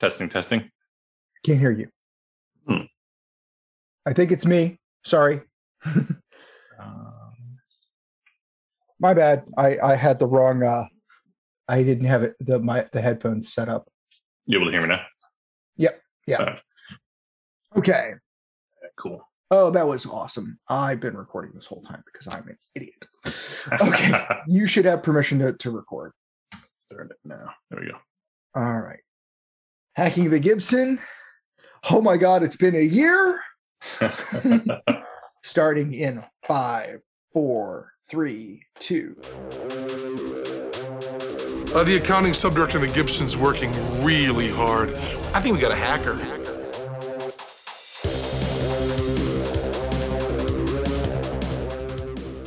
Testing, testing. Can't hear you. Hmm. I think it's me. Sorry. Um, My bad. I I had the wrong uh I didn't have it the my the headphones set up. you able to hear me now? Yep. Yeah, Okay. cool. Oh, that was awesome. I've been recording this whole time because I'm an idiot. Okay. You should have permission to, to record. Start it now. There we go. All right. Hacking the Gibson. Oh my god, it's been a year. Starting in five, four, three, two. Uh, the accounting subdirector in the Gibson's working really hard. I think we got a hacker.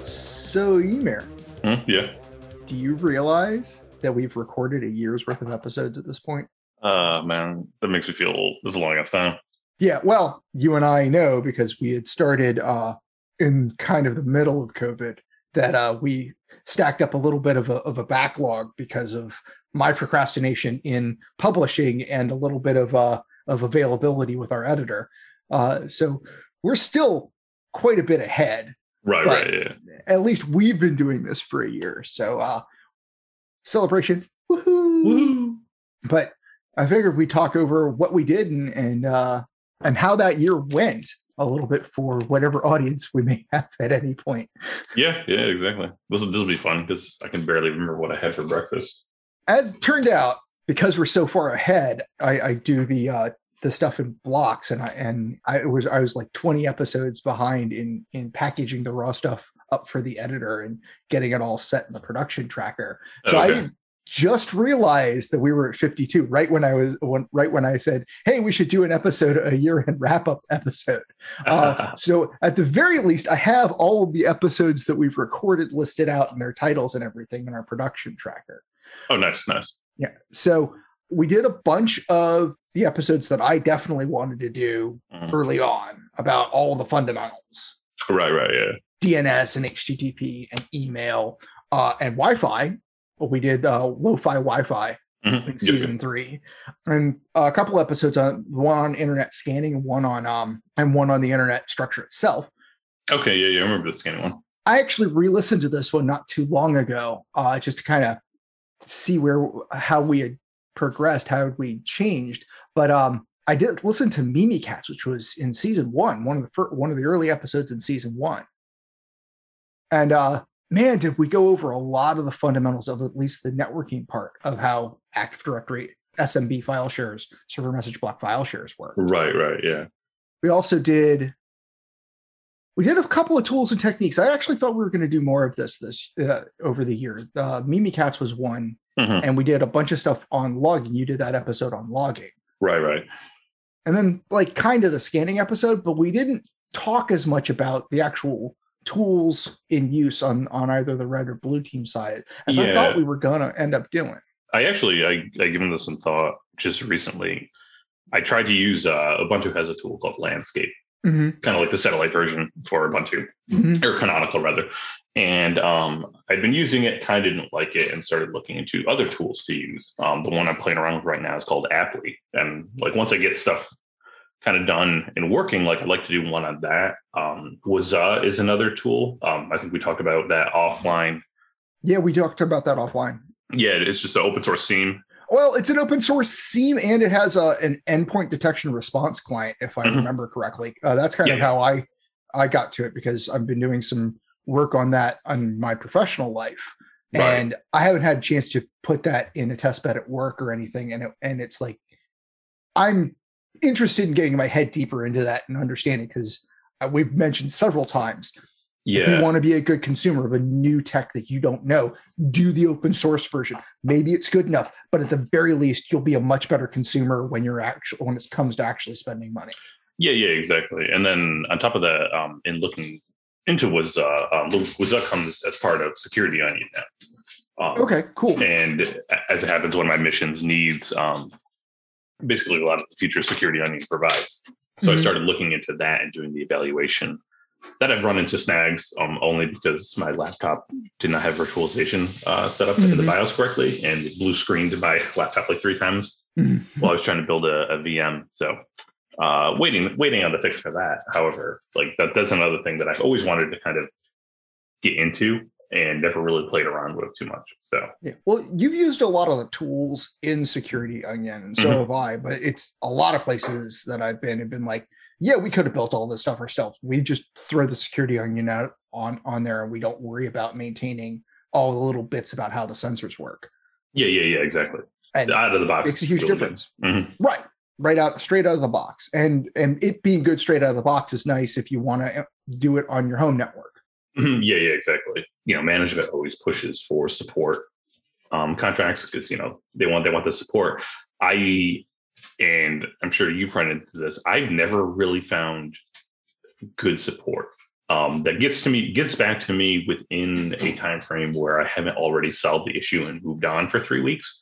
So, Emir, Hmm, yeah. do you realize that we've recorded a year's worth of episodes at this point? Uh man, that makes me feel old. This is a long ass time. Yeah, well, you and I know because we had started uh, in kind of the middle of COVID that uh, we stacked up a little bit of a, of a backlog because of my procrastination in publishing and a little bit of uh, of availability with our editor. Uh, so we're still quite a bit ahead. Right, Right. yeah. At least we've been doing this for a year. So uh, celebration, woohoo! Woohoo. but I figured we talk over what we did and and uh, and how that year went a little bit for whatever audience we may have at any point. Yeah, yeah, exactly. This will this will be fun because I can barely remember what I had for breakfast. As it turned out, because we're so far ahead, I, I do the uh, the stuff in blocks, and I and I was I was like twenty episodes behind in in packaging the raw stuff up for the editor and getting it all set in the production tracker. So Okay. I just realized that we were at 52 right when I was when, right when I said, "Hey, we should do an episode a year end wrap up episode." Uh, so at the very least, I have all of the episodes that we've recorded listed out and their titles and everything in our production tracker. oh, nice, nice. Yeah. So we did a bunch of the episodes that I definitely wanted to do Mhm. early on about all the fundamentals. Right, right, yeah. DNS and HTTP and email uh, and Wi-Fi. Well, we did uh, lo-fi Wi-Fi Mhm. in Yep, season three, and a couple episodes on one on internet scanning, one on um, and one on the internet structure itself. Okay, yeah, yeah. I remember the scanning one. I actually re-listened to this one not too long ago, uh, just to kind of see where how we had progressed, how we changed. But um, I did listen to Mimikatz, which was in season one, one of the first, one of the early episodes in season one. And uh, man, did we go over a lot of the fundamentals of at least the networking part of how Active Directory SMB file shares, server message block file shares work Right, right, yeah. we also did we did a couple of tools and techniques i actually thought we were going to do more of this this uh, over the years uh, Mimikatz was one Mhm. and we did a bunch of stuff on logging you did that episode on logging Right, right. and then like kind of the scanning episode but we didn't talk as much about the actual tools in use on on either the red or blue team side as i thought we were going to end up doing I actually I I given this some thought just recently. I tried to use uh, Ubuntu has a tool called Landscape, Mhm, kind of like the satellite version for Ubuntu, mhm. or Canonical rather. And um, I'd been using it, kind of didn't like it, and started looking into other tools to use. Um, the one I'm playing around with right now is called Apply, and like once I get stuff kind of done and working, like I'd like to do one on that. Um, Wazuh is another tool. Um, I think we talked about that offline. yeah we talked about that offline Yeah, it's just an open source SIEM. Well, it's an open source SIEM and it has a, an endpoint detection response client, if I Mhm. remember correctly. Uh, that's kind of how I I got to it because I've been doing some work on that on my professional life, Right. and I haven't had a chance to put that in a test bed at work or anything. And it, and it's like I'm interested in getting my head deeper into that and understanding because we've mentioned several times Yeah. if you want to be a good consumer of a new tech that you don't know, do the open source version. Maybe it's good enough, but at the very least, you'll be a much better consumer when you're actually when it comes to actually spending money. Yeah, yeah, exactly. And then on top of that, um, in looking into Wazuh uh, um, Wazuh that comes as part of Security Onion now. Um, Okay, cool. And as it happens, one of my missions needs um, basically a lot of the future Security Onion provides. So I Mhm. started looking into that and doing the evaluation that I've run into snags um, only because my laptop did not have virtualization uh, set up in the Mhm. BIOS correctly, and it blue screened my laptop like three times Mhm. while I was trying to build a, a VM. So uh, waiting waiting on the fix for that. However, like that that's another thing that I've always wanted to kind of get into and never really played around with too much. So Yeah. Well, you've used a lot of the tools in Security Onion, and so Mhm. have I. But it's a lot of places that I've been have been like, yeah, we could have built all this stuff ourselves. We just throw the Security Onion out on on there, and we don't worry about maintaining all the little bits about how the sensors work. yeah, yeah, yeah, exactly. And Out of the box, it's a huge difference. Mhm. Right. Right out straight out of the box. And and it being good straight out of the box is nice if you want to do it on your home network. Mhm. Yeah, yeah, exactly. You know, management always pushes for support um, contracts because you know they want they want the support. I and I'm sure you've run into this. I've never really found good support um, that gets to me gets back to me within a time frame where I haven't already solved the issue and moved on for three weeks.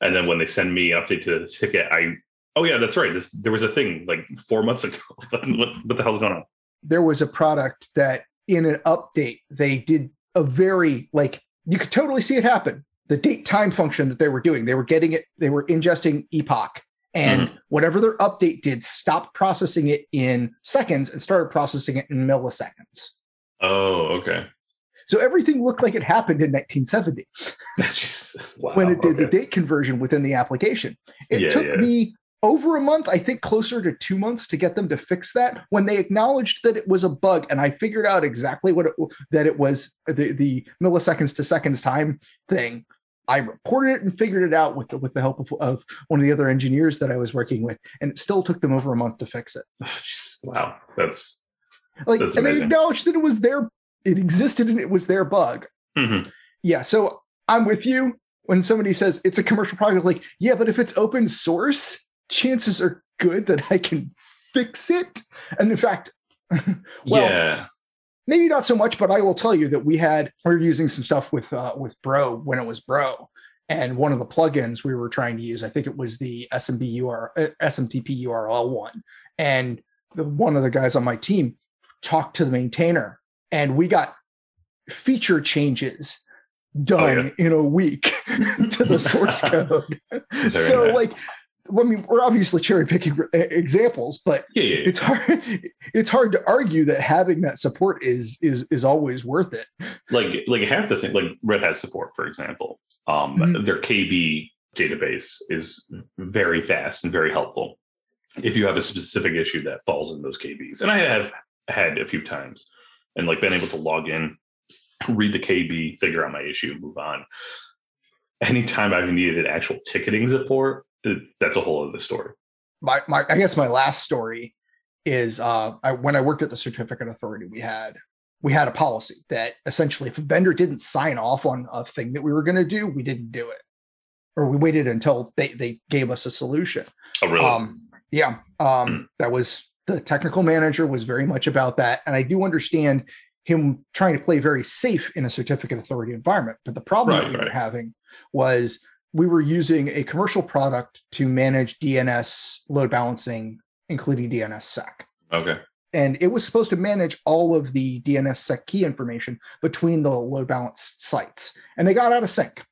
And then when they send me an update to the ticket, I oh yeah, that's right. This there was a thing like four months ago. what, what the hell's going on? there was a product that in an update they did a very like you could totally see it happen the date time function that they were doing they were getting it they were ingesting epoch and mm-hmm. whatever their update did stopped processing it in seconds and started processing it in milliseconds Oh, okay. so everything looked like it happened in 1970 Jeez. Wow, when it did the date conversion within the application. It Yeah, took yeah. me over a month, I think closer to two months to get them to fix that when they acknowledged that it was a bug and I figured out exactly what it, that it was the, the milliseconds to seconds time thing. I reported it and figured it out with the, with the help of, of one of the other engineers that I was working with, and it still took them over a month to fix it. Wow, that's Like, That's and they acknowledged that it was their, it existed and it was their bug. mhm. Yeah, so I'm with you when somebody says it's a commercial product. Like, yeah, but if it's open source, chances are good that I can fix it. And in fact, well, yeah. maybe not so much, but I will tell you that we had we were using some stuff with uh, with Bro when it was Bro, and one of the plugins we were trying to use, I think it was the SMB URL, uh, SMTP URL one, and the, one of the guys on my team talked to the maintainer, and we got feature changes done Oh, yeah. in a week to the source code. So like. I mean, we're obviously cherry picking examples, but Yeah, yeah, yeah. it's hard it's hard to argue that having that support is is is always worth it like like half the thing, like Red Hat support, for example, um, Mhm. their KB database is very fast and very helpful. If you have a specific issue that falls in those KBs, and I have had a few times, and like been able to log in, read the KB, figure out my issue, move on. Anytime I've needed actual ticketing support, it, that's a whole other story. my, my i guess my last story is uh I, when i worked at the certificate authority we had we had a policy that essentially if a vendor didn't sign off on a thing that we were going to do we didn't do it. Or we waited until they they gave us a solution. Oh, really? um yeah um that was the technical manager was very much about that. And i do understand him trying to play very safe in a certificate authority environment. But the problem Right, that we were having was we were using a commercial product to manage dns load balancing including dnssec okay. and it was supposed to manage all of the DNSSEC key information between the load balanced sites. And they got out of sync.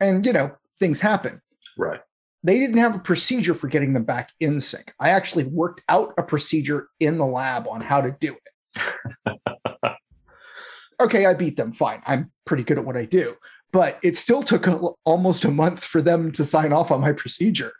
And, you know, things happen. Right. They didn't have a procedure for getting them back in sync. I actually worked out a procedure in the lab on how to do it. okay, I beat them. Fine. I'm pretty good at what I do. But it still took a, almost a month for them to sign off on my procedure.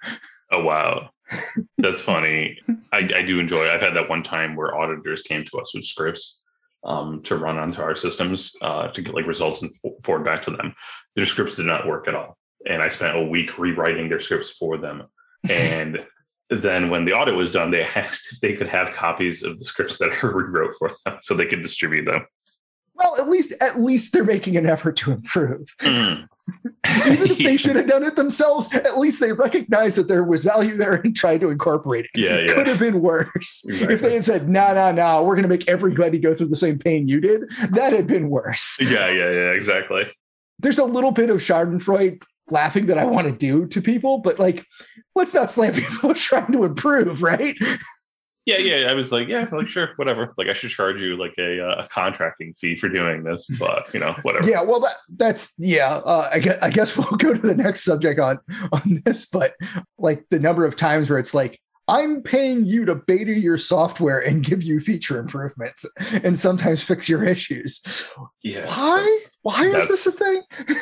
Oh wow, that's funny. I, I do enjoy. I've had that one time where auditors came to us with scripts um, to run onto our systems uh, to get like results and for- forward back to them. Their scripts did not work at all, and I spent a week rewriting their scripts for them. And then when the audit was done, they asked if they could have copies of the scripts that I rewrote for them, so they could distribute them. Well, at least at least they're making an effort to improve. Mm. even if they should have done it themselves, at least they recognized that there was value there and tried to incorporate it. Yeah, It yeah. Could have been worse. Exactly. If they had said, no, no, no, we're going to make everybody go through the same pain you did, that had been worse. Yeah, yeah, yeah, exactly. There's a little bit of Schadenfreude laughing that I want to do to people, but like, let's not slam people trying to improve, right? Yeah, yeah. I was like, yeah, like sure, whatever. Like I should charge you like a, uh, a contracting fee for doing this, but you know, whatever. Yeah, well, that that's yeah. Uh, I guess I guess we'll go to the next subject on on this, but like the number of times where it's like I'm paying you to beta your software and give you feature improvements, and sometimes fix your issues. Yeah. Why? Why is this a thing?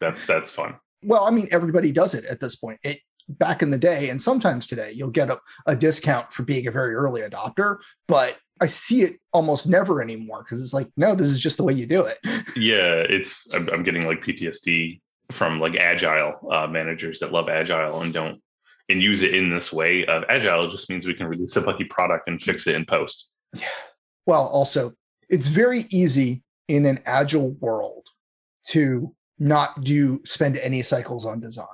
That that's fun. well, I mean, everybody does it at this point. It back in the day, and sometimes today, you'll get a, a discount for being a very early adopter, but I see it almost never anymore because it's like, no, this is just the way you do it. Yeah, it's I'm, I'm getting like PTSD from like agile uh, managers that love agile and don't and use it in this way. Of agile just means we can release a lucky product and fix it in post. Yeah well, also, it's very easy in an agile world to not do spend any cycles on design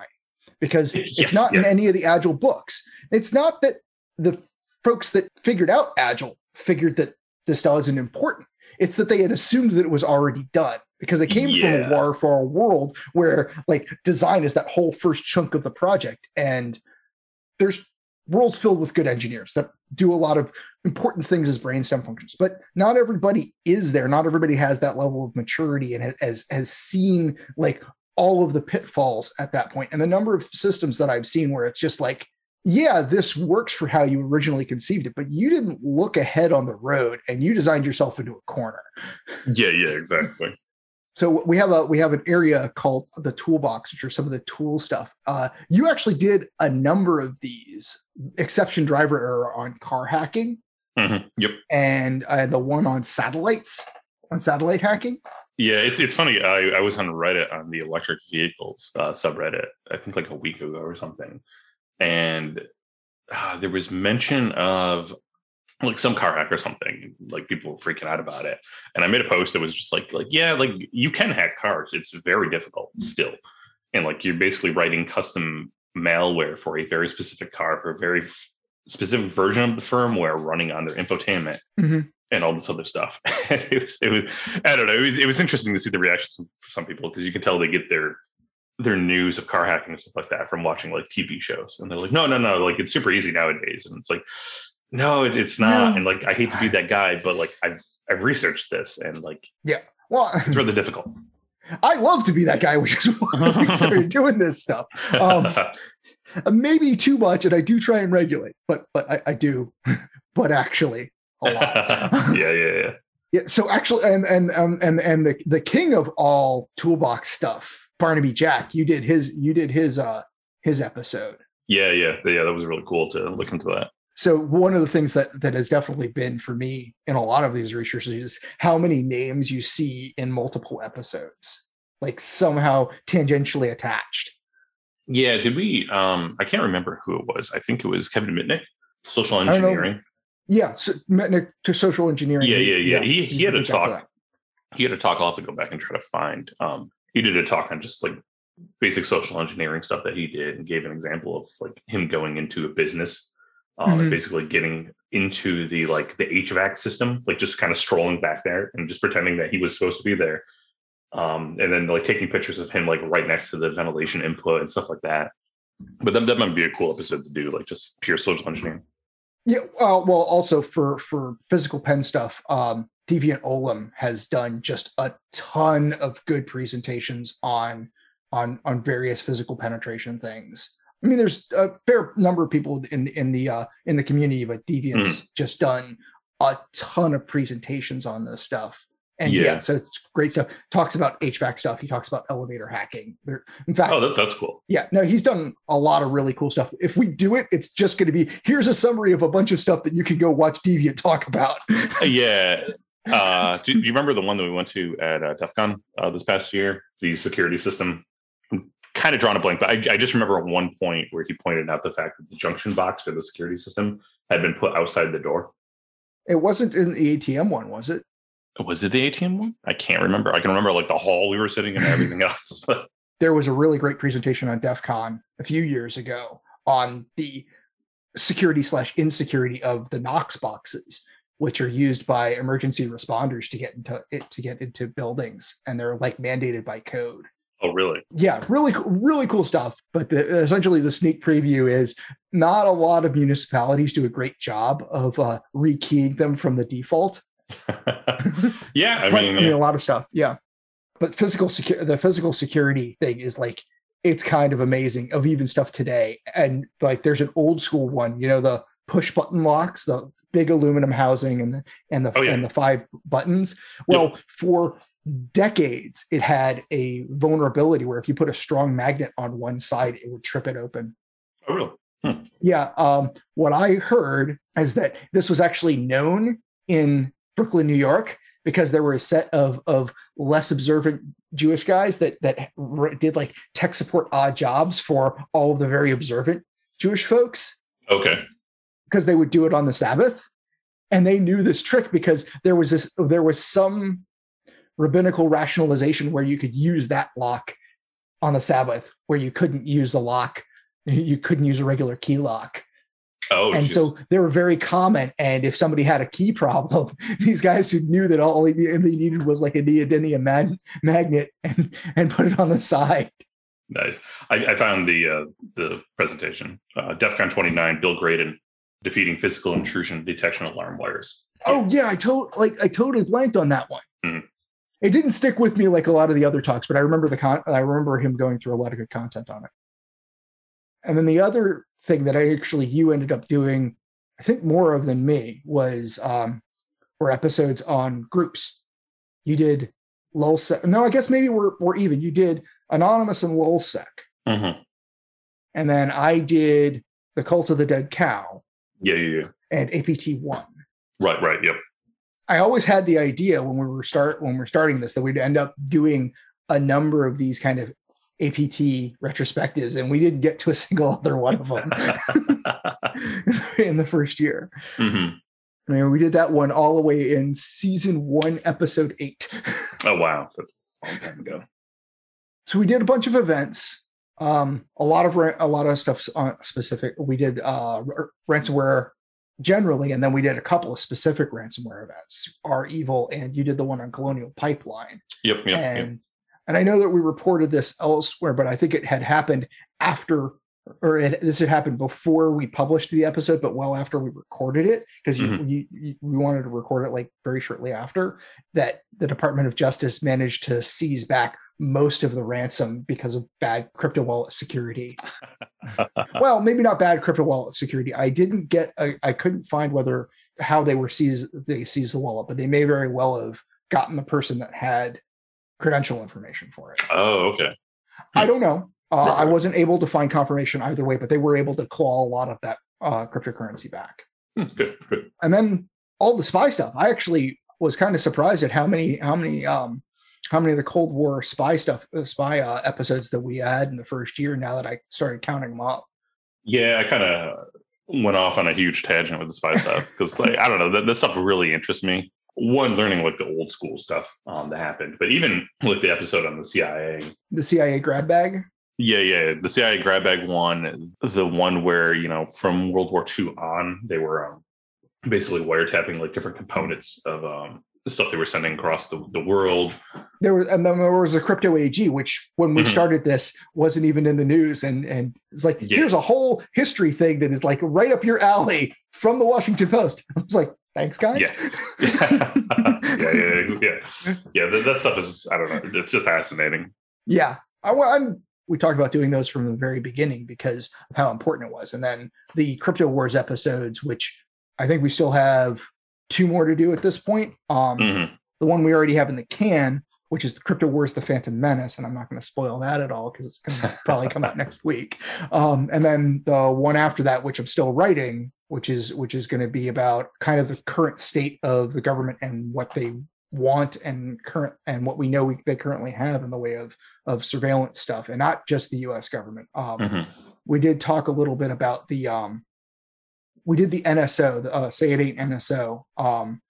because Yes, it's not in any of the agile books. It's not that the folks that figured out agile figured that this style isn't important. It's that they had assumed that it was already done because it came from a war for a world where like design is that whole first chunk of the project and there's worlds filled with good engineers that do a lot of important things as brainstem functions but not everybody is there not everybody has that level of maturity and has, has seen like all of the pitfalls at that point and the number of systems that i've seen where it's just like yeah this works for how you originally conceived it but you didn't look ahead on the road and you designed yourself into a corner Yeah, yeah, exactly. so we have a we have an area called the toolbox which are some of the tool stuff uh, you actually did a number of these exception driver error on car hacking Mhm. Yep. and uh, the one on satellites on satellite hacking Yeah, it's it's funny. I, I was on Reddit on the electric vehicles uh, subreddit. I think like a week ago or something, and uh, there was mention of like some car hack or something. Like people were freaking out about it, and I made a post that was just like like yeah, like you can hack cars. It's very difficult still, and like you're basically writing custom malware for a very specific car for a very f- specific version of the firmware running on their infotainment Mhm. And all this other stuff. It was, it was, I don't know. It was, it was interesting to see the reactions from some people because you can tell they get their their news of car hacking and stuff like that from watching like TV shows, and they're like, no, no, no, like it's super easy nowadays, and it's like, no, it, it's not. No. And like, I hate to be that guy, but like, I've I've researched this, and like, yeah, well it's really difficult. i love to be that guy which is why we started doing this stuff um, maybe too much and i do try and regulate but but i, I do but actually a lot yeah, yeah, yeah. Yeah. So actually, and and um and and the the king of all toolbox stuff, Barnaby Jack, you did his you did his uh his episode. Yeah, yeah, yeah. That was really cool to look into that. So one of the things that that has definitely been for me in a lot of these researches is how many names you see in multiple episodes, like somehow tangentially attached. Yeah, did we? Um, I can't remember who it was. I think it was Kevin Mitnick, social don't know. engineering. Yeah. So Mitnick to social engineering. Yeah, yeah, yeah. He he had a big guy for talk. He had a talk. I'll have to go back and try to find. Um, he did a talk on just like basic social engineering stuff that he did, and gave an example of like him going into a business, um, Mhm. and basically getting into the like the HVAC system, like just kind of strolling back there and just pretending that he was supposed to be there, um, and then like taking pictures of him like right next to the ventilation input and stuff like that. But that, that might be a cool episode to do, like just pure social engineering. Yeah, uh, well, also for for physical pen stuff, um, Deviant Ollam has done just a ton of good presentations on on on various physical penetration things. I mean, there's a fair number of people in in the uh, in the community, but Deviant's just done a ton of presentations on this stuff. And yeah. Yeah. so it's great stuff. Talks about HVAC stuff. He talks about elevator hacking. There, in fact, Oh, that, that's cool. yeah, no, he's done a lot of really cool stuff. If we do it, it's just going to be here's a summary of a bunch of stuff that you can go watch Deviant talk about. yeah. Uh, do, do you remember the one that we went to at uh, DEF CON uh, this past year? The security system. I'm kind of drawing a blank, but I, I just remember at one point where he pointed out the fact that the junction box for the security system had been put outside the door. It wasn't in the ATM one, was it? Was it the ATM one? I can't remember. I can remember like the hall we were sitting in and everything else. But There was a really great presentation on DEF CON a few years ago on the security slash insecurity of the Knox boxes, which are used by emergency responders to get into it to get into buildings, and they're like mandated by code. oh, really? yeah really really cool stuff but the, essentially the sneak preview is not a lot of municipalities do a great job of uh, rekeying them from the default. yeah, I mean, I mean, a lot of stuff. Yeah, but physical security, the physical security thing is like it's kind of amazing of even stuff today. And like, there's an old school one, you know, the push button locks, the big aluminum housing, and the and the Oh, yeah. and the five buttons. Well, for decades, it had a vulnerability where if you put a strong magnet on one side, it would trip it open. oh, really? Yeah. Um, what I heard is that this was actually known in Brooklyn, New York, because there were a set of of less observant Jewish guys that that did like tech support odd jobs for all of the very observant Jewish folks. Okay. because they would do it on the Sabbath, and they knew this trick because there was this there was some rabbinical rationalization where you could use that lock on the Sabbath, where you couldn't use the lock, you couldn't use a regular key lock Oh, and geez. so they were very common. And if somebody had a key problem, these guys who knew that all they needed was like a neodymium mag- magnet and and put it on the side. Nice. I, I found the uh, the presentation. Uh, DEFCON 29, Bill Graydon defeating physical intrusion detection alarm wires. Oh yeah, I told like I totally blanked on that one. Mhm. It didn't stick with me like a lot of the other talks, but I remember the con. I remember him going through a lot of good content on it. And then the other thing that I actually you ended up doing, I think more of than me was um were episodes on groups. You did LulzSec. No, I guess maybe we're we're even. You did anonymous and LulzSec, Mm-hmm. and then I did the cult of the dead cow Yeah, yeah, yeah. and APT one. Right, right. Yep. I always had the idea when we were start when we're starting this that we'd end up doing a number of these kind of APT retrospectives, and we didn't get to a single other one of them in the first year. hmm I mean, we did that one all the way in season one, episode eight. Oh, wow. That's a long time ago. so we did a bunch of events, um, a lot of a lot of stuff uh, specific. We did uh, ransomware generally, and then we did a couple of specific ransomware events. REvil, and you did the one on Colonial Pipeline. Yep, yep, yep. And I know that we reported this elsewhere, but I think it had happened after, or it, this had happened before we published the episode, but well after we recorded it because you, Mhm. you, you we wanted to record it like very shortly after that. The Department of Justice managed to seize back most of the ransom because of bad crypto wallet security. well, maybe not bad crypto wallet security. I didn't get, I, I couldn't find whether how they were seized, they seized the wallet, but they may very well have gotten the person that had credential information for it. Oh, okay. I don't know. Uh, Right. I wasn't able to find confirmation either way, but they were able to claw a lot of that uh, cryptocurrency back. Hmm, Good, good. And then all the spy stuff. I actually was kind of surprised at how many, how many, um, how many of the Cold War spy stuff, uh, spy uh, episodes that we had in the first year. Now that I started counting them up. Yeah, I kind of went off on a huge tangent with the spy stuff because, like, I don't know, that, that stuff really interests me. One, learning like the old school stuff um, that happened, but even like the episode on the CIA. The CIA grab bag. Yeah, yeah, the CIA grab bag one, the one where you know from World War II on, they were um, basically wiretapping like different components of um, the stuff they were sending across the, the world. There was, and then there was a crypto AG, which when we Mhm. started this wasn't even in the news, and and it's like Yeah. here's a whole history thing that is like right up your alley from the Washington Post. I was like, thanks, guys. yeah, yeah, yeah, yeah. Yeah, that, that stuff is I don't know, it's just fascinating. Yeah. I, i'm we talked about doing those from the very beginning because of how important it was. And then the Crypto Wars episodes, which I think we still have two more to do at this point. Um, Mhm. The one we already have in the can, which is the Crypto Wars The Phantom Menace. And I'm not going to spoil that at all because it's going to probably come out next week. Um, and then the one after that, which I'm still writing, which is which is going to be about kind of the current state of the government and what they want and current and what we know we, they currently have in the way of of surveillance stuff and not just the US government. Um, Mhm. We did talk a little bit about the um, we did the NSO, the uh, say it ain't NSO, um,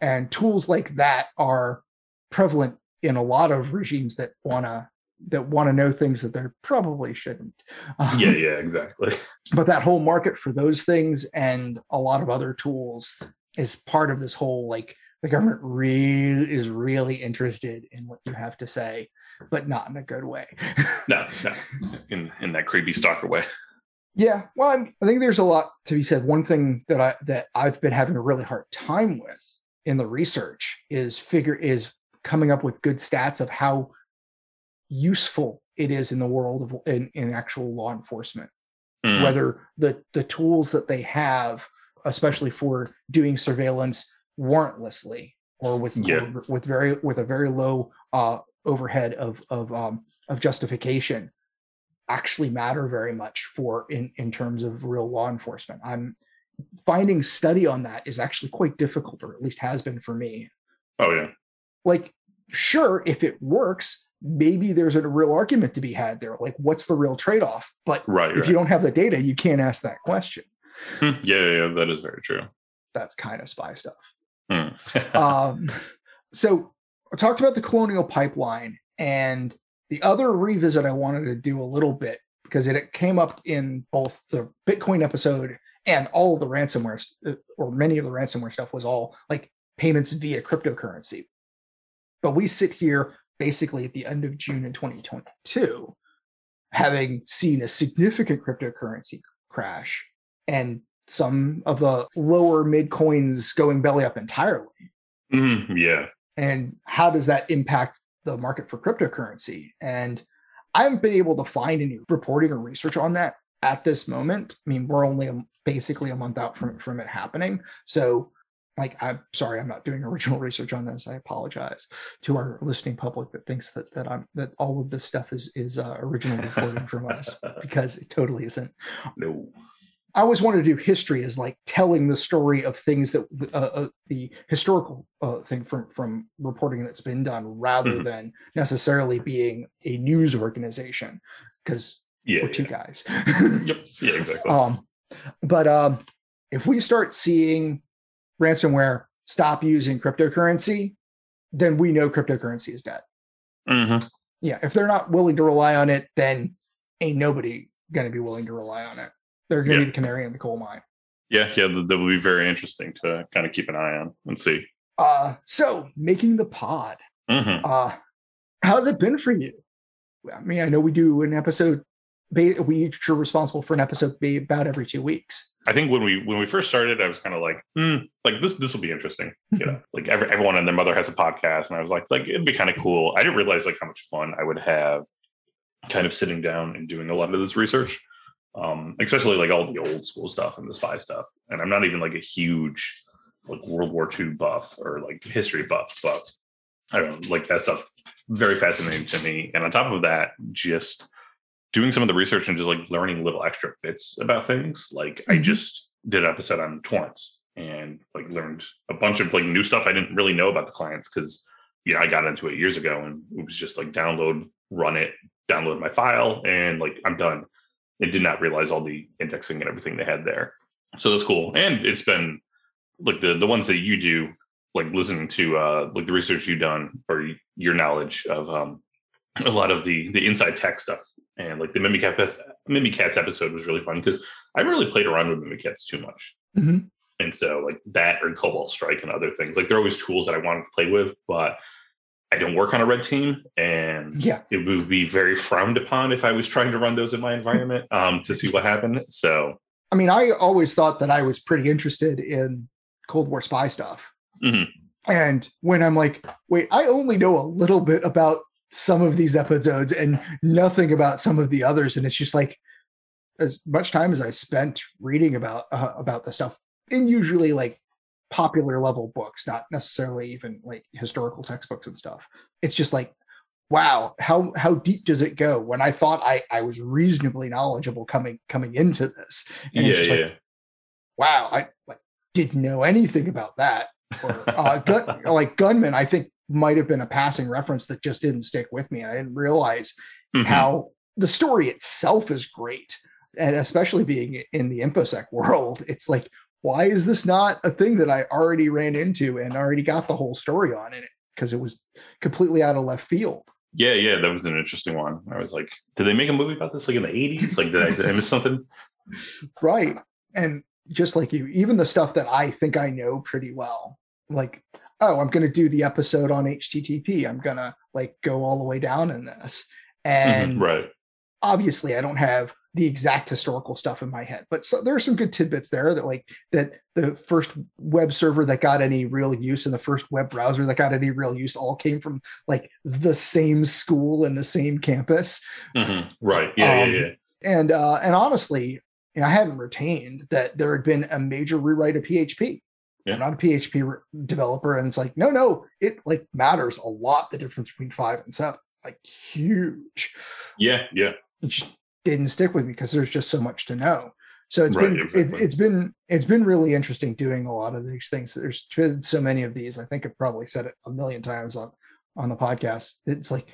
and tools like that are prevalent in a lot of regimes that wanna that want to know things that they probably shouldn't. Um, Yeah, yeah, exactly. but that whole market for those things and a lot of other tools is part of this whole like the government really is really interested in what you have to say but not in a good way No, no, in in that creepy stalker way. Yeah, well, I'm, I think there's a lot to be said. One thing that I that I've been having a really hard time with in the research is figure is coming up with good stats of how useful it is in the world of in, in actual law enforcement. Mm. Whether the the tools that they have, especially for doing surveillance warrantlessly or with Yeah. or with very with a very low uh, overhead of of um, of justification, actually matter very much for in in terms of real law enforcement. I'm finding study on that is actually quite difficult, or at least has been for me. Oh yeah. Like, sure, if it works, maybe there's a real argument to be had there. Like, what's the real trade-off? But Right. if right. you don't have the data, you can't ask that question. Hmm, yeah, yeah, yeah, that is very true. That's kind of spy stuff. Hmm. um, so I talked about the colonial pipeline and the other revisit I wanted to do a little bit because it, it came up in both the Bitcoin episode and all of the ransomware or many of the ransomware stuff was all like payments via cryptocurrency. But we sit here basically at the end of June in 2022, having seen a significant cryptocurrency crash and some of the lower mid coins going belly up entirely. Mhm, yeah. And how does that impact the market for cryptocurrency? And I haven't been able to find any reporting or research on that at this moment. I mean, we're only basically a month out from, from it happening. So, like, I'm sorry, I'm not doing original research on this. I apologize to our listening public that thinks that that I'm that all of this stuff is is uh, original reporting from us because it totally isn't. No. I always wanted to do history as like telling the story of things that uh, uh, the historical uh, thing from from reporting that's been done, rather Mhm. than necessarily being a news organization, because Yeah. we're two yeah. guys. Yep. Yeah, exactly. um, but um, if we start seeing ransomware stop using cryptocurrency, then we know cryptocurrency is dead. Mhm. Yeah, if they're not willing to rely on it, then ain't nobody going to be willing to rely on it. They're going to Yeah. be the canary in the coal mine. Yeah, yeah, that, will be very interesting to kind of keep an eye on and see. Uh, so making the pod. Mhm. Uh, how's it been for you? I mean, I know we do an episode. We each are responsible for an episode about every two weeks. I think when we when we first started, I was kind of like, hmm, like this this will be interesting. You know, like every, everyone and their mother has a podcast, and I was like, like it'd be kind of cool. I didn't realize like how much fun I would have, kind of sitting down and doing a lot of this research, um, especially like all the old school stuff and the spy stuff. And I'm not even like a huge like World War II buff or like history buff, but I don't know, like that stuff very fascinating to me. And on top of that, just doing some of the research and just like learning little extra bits about things. Like I Mhm. just did an episode on torrents and like learned a bunch of like new stuff I didn't really know about the clients because you know I got into it years ago and it was just like download, run it, download my file, and like I'm done. I did not realize all the indexing and everything they had there. So that's cool. And it's been like the the ones that you do, like listening to uh like the research you've done or your knowledge of um a lot of the the inside tech stuff and like the Mimikatz Mimikatz episode was really fun because I really played around with Mimikatz too much. Mhm. And so like that or Cobalt Strike and other things, like they're always tools that I wanted to play with, but I don't work on a red team and Yeah. it would be very frowned upon if I was trying to run those in my environment um to see what happened. So I mean, I always thought that I was pretty interested in Cold War spy stuff. Mhm. And when I'm like, wait, I only know a little bit about some of these episodes and nothing about some of the others. And it's just like, as much time as I spent reading about uh, about the stuff in usually like popular level books, not necessarily even like historical textbooks and stuff. It's just like, wow, how how deep does it go? When I thought I I was reasonably knowledgeable coming coming into this, and yeah, yeah. like, wow, I like didn't know anything about that. Or uh, gun, like gunman, I think might have been a passing reference that just didn't stick with me. I didn't realize Mhm. how the story itself is great, and especially being in the infosec world, it's like, why is this not a thing that I already ran into and already got the whole story on in it? Because it was completely out of left field. Yeah, yeah, that was an interesting one. I was like, did they make a movie about this like in the 80s? Like, did I, did I miss something? Right. And just like you, even the stuff that I think I know pretty well, like, oh, I'm going to do the episode on HTTP. I'm going to like go all the way down in this. And Mhm, right. obviously, I don't have the exact historical stuff in my head, but so there are some good tidbits there that like that the first web server that got any real use and the first web browser that got any real use all came from like the same school and the same campus. Mm-hmm. Right. Yeah, Um, yeah, yeah. And uh, and honestly, I hadn't retained that there had been a major rewrite of PHP. Yeah. I'm not a PHP re- developer, and it's like, no, no, it like matters a lot the difference between five and seven, like huge. Yeah, yeah. It just didn't stick with me because there's just so much to know. So it's Right, been exactly. it, it's been it's been really interesting doing a lot of these things. There's been so many of these. I think I've probably said it a million times on on the podcast. It's like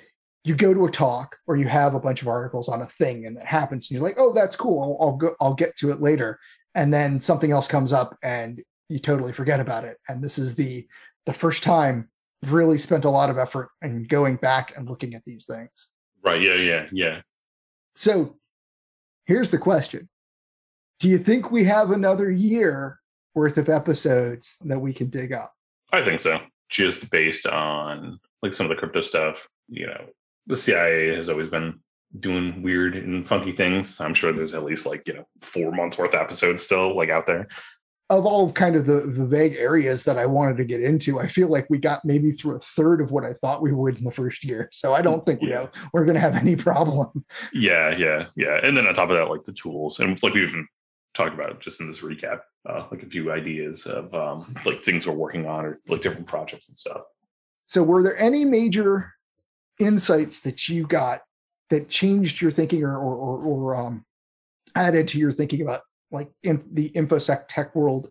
you go to a talk or you have a bunch of articles on a thing and it happens and you're like, oh, that's cool. I'll, I'll go. I'll get to it later. And then something else comes up and you totally forget about it. And this is the the first time really spent a lot of effort in going back and looking at these things. Right. Yeah, yeah, yeah. So here's the question Do you think we have another year worth of episodes that we can dig up? I think so. Just based on like some of the crypto stuff, you know, the CIA has always been doing weird and funky things. I'm sure there's at least like, you know, four months worth of episodes still like out there. Of all kind of the, the vague areas that I wanted to get into, I feel like we got maybe through a third of what I thought we would in the first year. So I don't think Yeah. know we're going to have any problem. Yeah, yeah, yeah. And then on top of that, like the tools and like we even talked about just in this recap, uh, like a few ideas of um, like things we're working on or like different projects and stuff. So, were there any major insights that you got that changed your thinking or or, or, or um, added to your thinking about like in the infosec tech world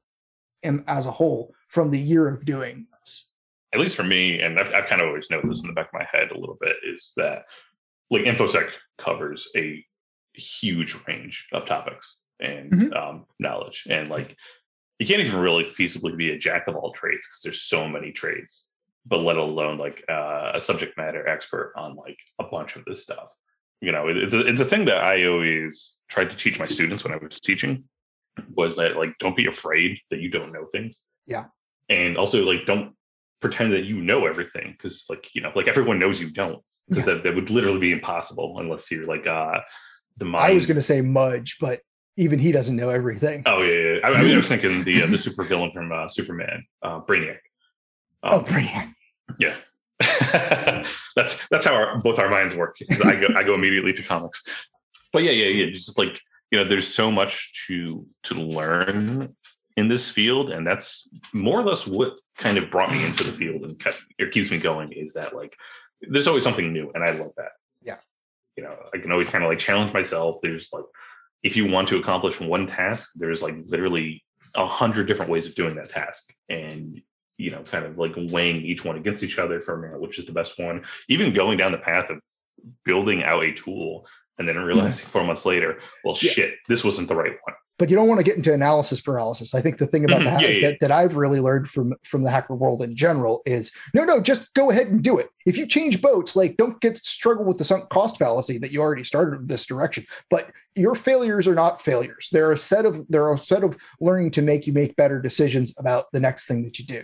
and as a whole from the year of doing this? at least for me, and I've, I've kind of always known this in the back of my head a little bit, is that like InfoSec covers a huge range of topics and Mhm. um, knowledge, and like you can't even really feasibly be a jack of all trades because there's so many trades, but let alone like uh, a subject matter expert on like a bunch of this stuff. You know, it, it's a, it's a thing that I always tried to teach my students when I was teaching was that like don't be afraid that you don't know things. Yeah. And also like don't pretend that you know everything because like you know like everyone knows you don't because that, that would literally be impossible unless you're like uh the mind I was going to say Mudge, but even he doesn't know everything. oh yeah, yeah. I, I mean I was thinking the uh, the super villain from uh, Superman uh Brainiac oh, Um, Brainiac. yeah that's that's how our, both our minds work because I go I go immediately to comics but yeah yeah yeah just like you know there's so much to to learn in this field and that's more or less what kind of brought me into the field and kept, it keeps me going is that like there's always something new and I love that. Yeah. you know I can always kind of like challenge myself. There's like if you want to accomplish one task there's like literally a hundred different ways of doing that task and you know kind of like weighing each one against each other for a minute which is the best one. Even going down the path of building out a tool and then realizing four months later well Mm-hmm. Yeah. shit this wasn't the right one But you don't want to get into analysis paralysis. I think the thing about Mhm. the Yeah, yeah. That, that I've really learned from from the hacker world in general is no, no, just go ahead and do it. If you change boats, like don't get struggle with the sunk cost fallacy that you already started in this direction. But your failures are not failures. They're a set of they're a set of learning to make you make better decisions about the next thing that you do.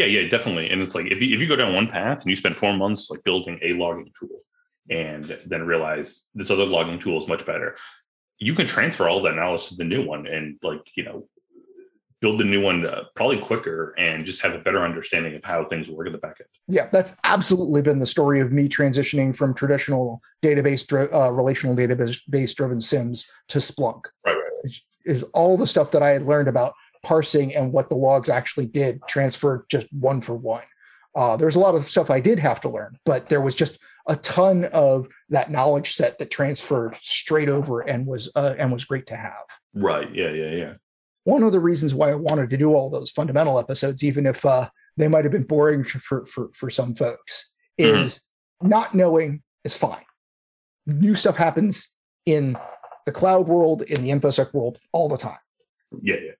yeah yeah definitely and it's like if you, if you go down one path and you spend four months like building a logging tool and then realize this other logging tool is much better you can transfer all that knowledge to the new one and like you know build the new one uh, probably quicker and just have a better understanding of how things work at the back end Yeah, that's absolutely been the story of me transitioning from traditional database uh, relational database base driven SIEMs to Splunk. right right is all the stuff that I had learned about parsing and what the logs actually did transferred just one for one. Uh, there's a lot of stuff I did have to learn, but there was just a ton of that knowledge set that transferred straight over and was uh, and was great to have. right yeah yeah yeah One of the reasons why I wanted to do all those fundamental episodes, even if uh, they might have been boring for for for some folks, Mhm. is not knowing is fine. New stuff happens in the cloud world, in the infosec world, all the time yeah yeah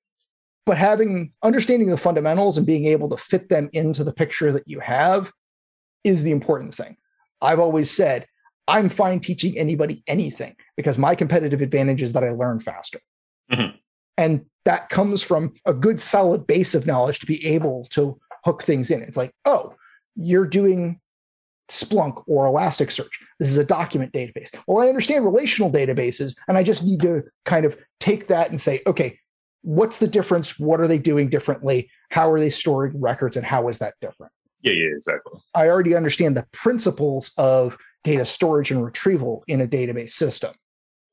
but having understanding the fundamentals and being able to fit them into the picture that you have is the important thing. I've always said I'm fine teaching anybody anything because my competitive advantage is that I learn faster. Mhm. And that comes from a good solid base of knowledge to be able to hook things in. It's like, oh, you're doing Splunk or Elasticsearch. This is a document database. Well, I understand relational databases, and I just need to kind of take that and say, okay, what's the difference? What are they doing differently? How are they storing records, and how is that different? Yeah, yeah, exactly. I already understand the principles of data storage and retrieval in a database system.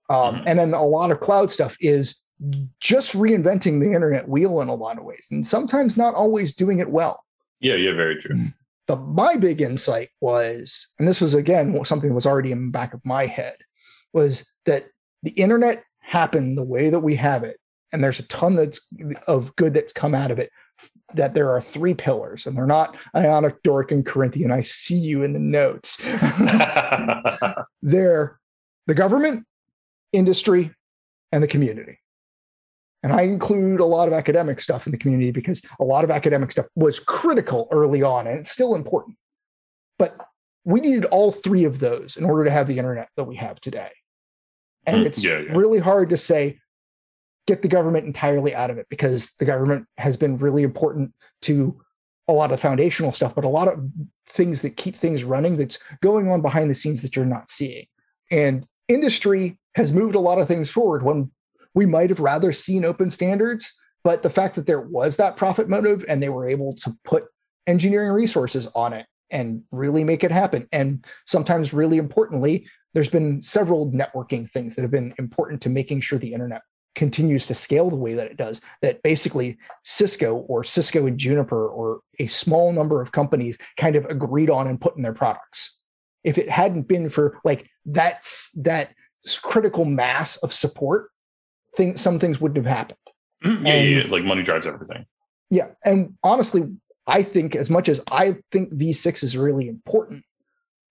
Um, Mhm. And then a lot of cloud stuff is just reinventing the internet wheel in a lot of ways, and sometimes not always doing it well. Yeah, yeah, very true. The, my big insight was, and this was again something that was already in the back of my head, was that the internet happened the way that we have it, and there's a ton that's of good that's come out of it. That there are three pillars, and they're not Ionic, Doric, and Corinthian. I see you in the notes. they're the government, industry, and the community. And I include a lot of academic stuff in the community because a lot of academic stuff was critical early on and it's still important. But we needed all three of those in order to have the internet that we have today. And Mm, it's yeah, yeah. really hard to say, get the government entirely out of it because the government has been really important to a lot of foundational stuff, but a lot of things that keep things running that's going on behind the scenes that you're not seeing. And industry has moved a lot of things forward when we might have rather seen open standards, but the fact that there was that profit motive and they were able to put engineering resources on it and really make it happen. And sometimes, really importantly, there's been several networking things that have been important to making sure the internet continues to scale the way that it does. That basically Cisco or Cisco and Juniper or a small number of companies kind of agreed on and put in their products. If it hadn't been for like that's that critical mass of support, things some things wouldn't have happened. Yeah, And- yeah, like money drives everything. Yeah. And honestly, I think as much as I think V6 is really important,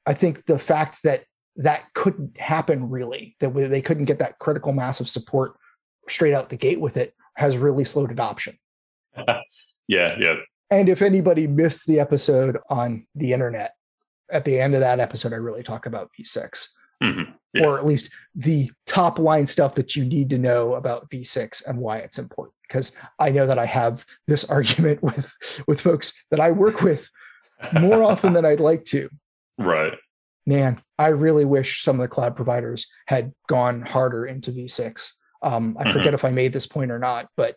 I think the fact that that couldn't happen really, that they couldn't get that critical mass of support straight out the gate with it has really slowed adoption. Yeah, yeah. And if anybody missed the episode on the internet, at the end of that episode, I really talk about V6, Mhm. Yeah. or at least the top line stuff that you need to know about V6 and why it's important. Because I know that I have this argument with with folks that I work with more often than I'd like to. Right. Man, I really wish some of the cloud providers had gone harder into V6. Um, I Mhm. forget if I made this point or not, but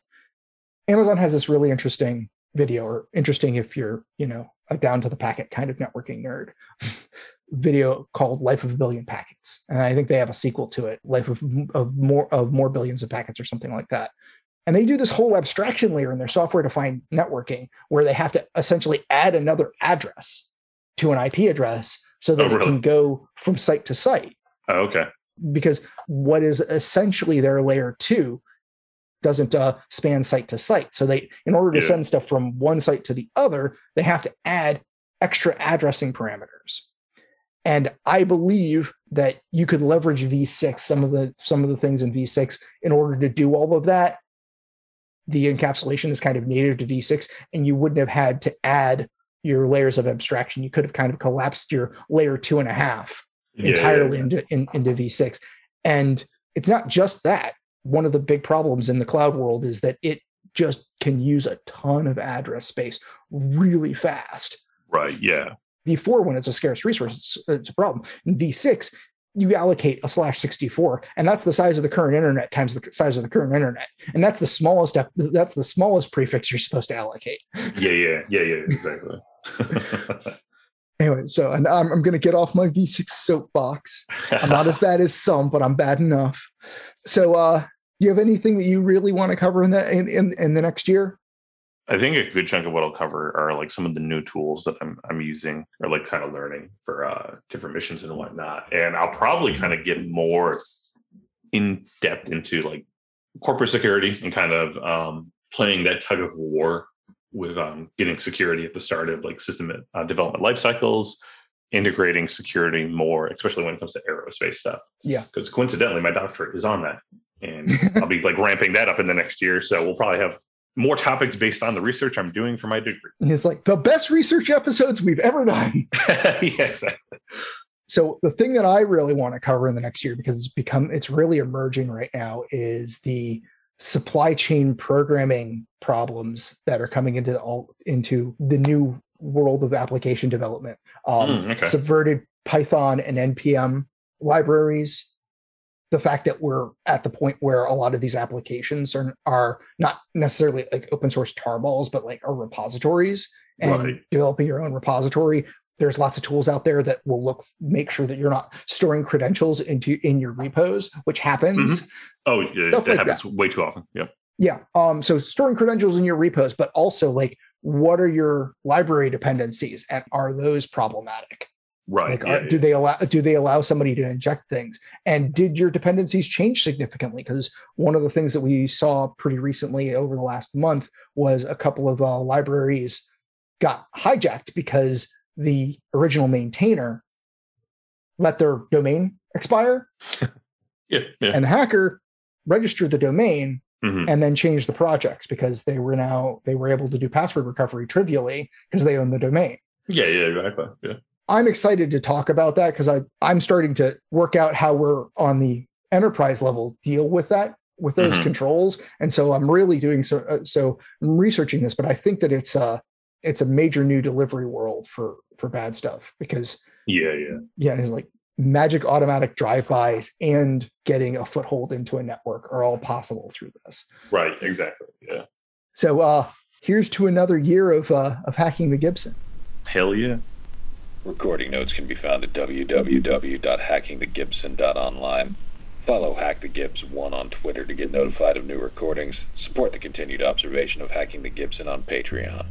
Amazon has this really interesting video, or interesting if you're, you know, a down to the packet kind of networking nerd, video called "Life of a Billion Packets," and I think they have a sequel to it, "Life of, of more of more billions of packets" or something like that. And they do this whole abstraction layer in their software-defined networking, where they have to essentially add another address to an IP address so that Oh, it can go from site to site Oh, okay. Because what is essentially their layer two doesn't uh, span site to site. So they, in order to Yeah. send stuff from one site to the other, they have to add extra addressing parameters. And I believe that you could leverage V6 some of the some of the things in V6 in order to do all of that. The encapsulation is kind of native to V6, and you wouldn't have had to add your layers of abstraction. You could have kind of collapsed your layer two and a half Yeah, entirely yeah, into in, into V6. And it's not just that. One of the big problems in the cloud world is that it just can use a ton of address space really fast. Right. Yeah. V4, when it's a scarce resource, it's, it's a problem. In V6, you allocate a slash 64, and that's the size of the current internet times the size of the current internet. And that's the smallest that's the smallest prefix you're supposed to allocate. Yeah. Yeah. Yeah. Yeah. Exactly. Anyway, so and I'm, I'm going to get off my V6 soapbox. I'm not as bad as some, but I'm bad enough. So, uh, you have anything that you really want to cover in that in, in, in the next year? I think a good chunk of what I'll cover are like some of the new tools that I'm I'm using or like kind of learning for uh, different missions and whatnot. And I'll probably kind of get more in depth into like corporate security and kind of um, playing that tug of war with um, getting security at the start of like system uh, development life cycles, integrating security more, especially when it comes to aerospace stuff. Yeah. Because coincidentally, my doctorate is on that. And I'll be like ramping that up in the next year. So we'll probably have more topics based on the research I'm doing for my degree. And it's like the best research episodes we've ever done. yeah, exactly. So the thing that I really want to cover in the next year, because it's become it's really emerging right now, is the supply chain programming problems that are coming into all into the new world of application development. Um, Mm, okay. Subverted Python and NPM libraries. The fact that we're at the point where a lot of these applications are are not necessarily like open source tarballs, but like are repositories and Right. developing your own repository. There's lots of tools out there that will look make sure that you're not storing credentials into in your repos, which happens. Oh, yeah, Stuff that like happens way too often. Yeah. Yeah. Um, so storing credentials in your repos, but also like what are your library dependencies and are those problematic? Right. Like yeah, are, do they allow do they allow somebody to inject things? And did your dependencies change significantly? Because one of the things that we saw pretty recently over the last month was a couple of uh, libraries got hijacked because the original maintainer let their domain expire yeah. Yeah. and the hacker registered the domain Mhm. and then changed the projects because they were now they were able to do password recovery trivially because they own the domain. Yeah. Yeah. Exactly. Yeah. I'm excited to talk about that because I I'm starting to work out how we're on the enterprise level deal with that with those Mhm. controls, and so I'm really doing so. Uh, so I'm researching this, but I think that it's a it's a major new delivery world for for bad stuff because Yeah. Yeah. yeah, it's like magic automatic drive-bys and getting a foothold into a network are all possible through this. Right. Exactly. Yeah. So uh here's to another year of uh of hacking the Gibson. Hell yeah. Recording notes can be found at www.hackingthegibson.online. Follow Hack the Gibbs 1 on Twitter to get notified of new recordings. Support the continued observation of Hacking the Gibson on Patreon.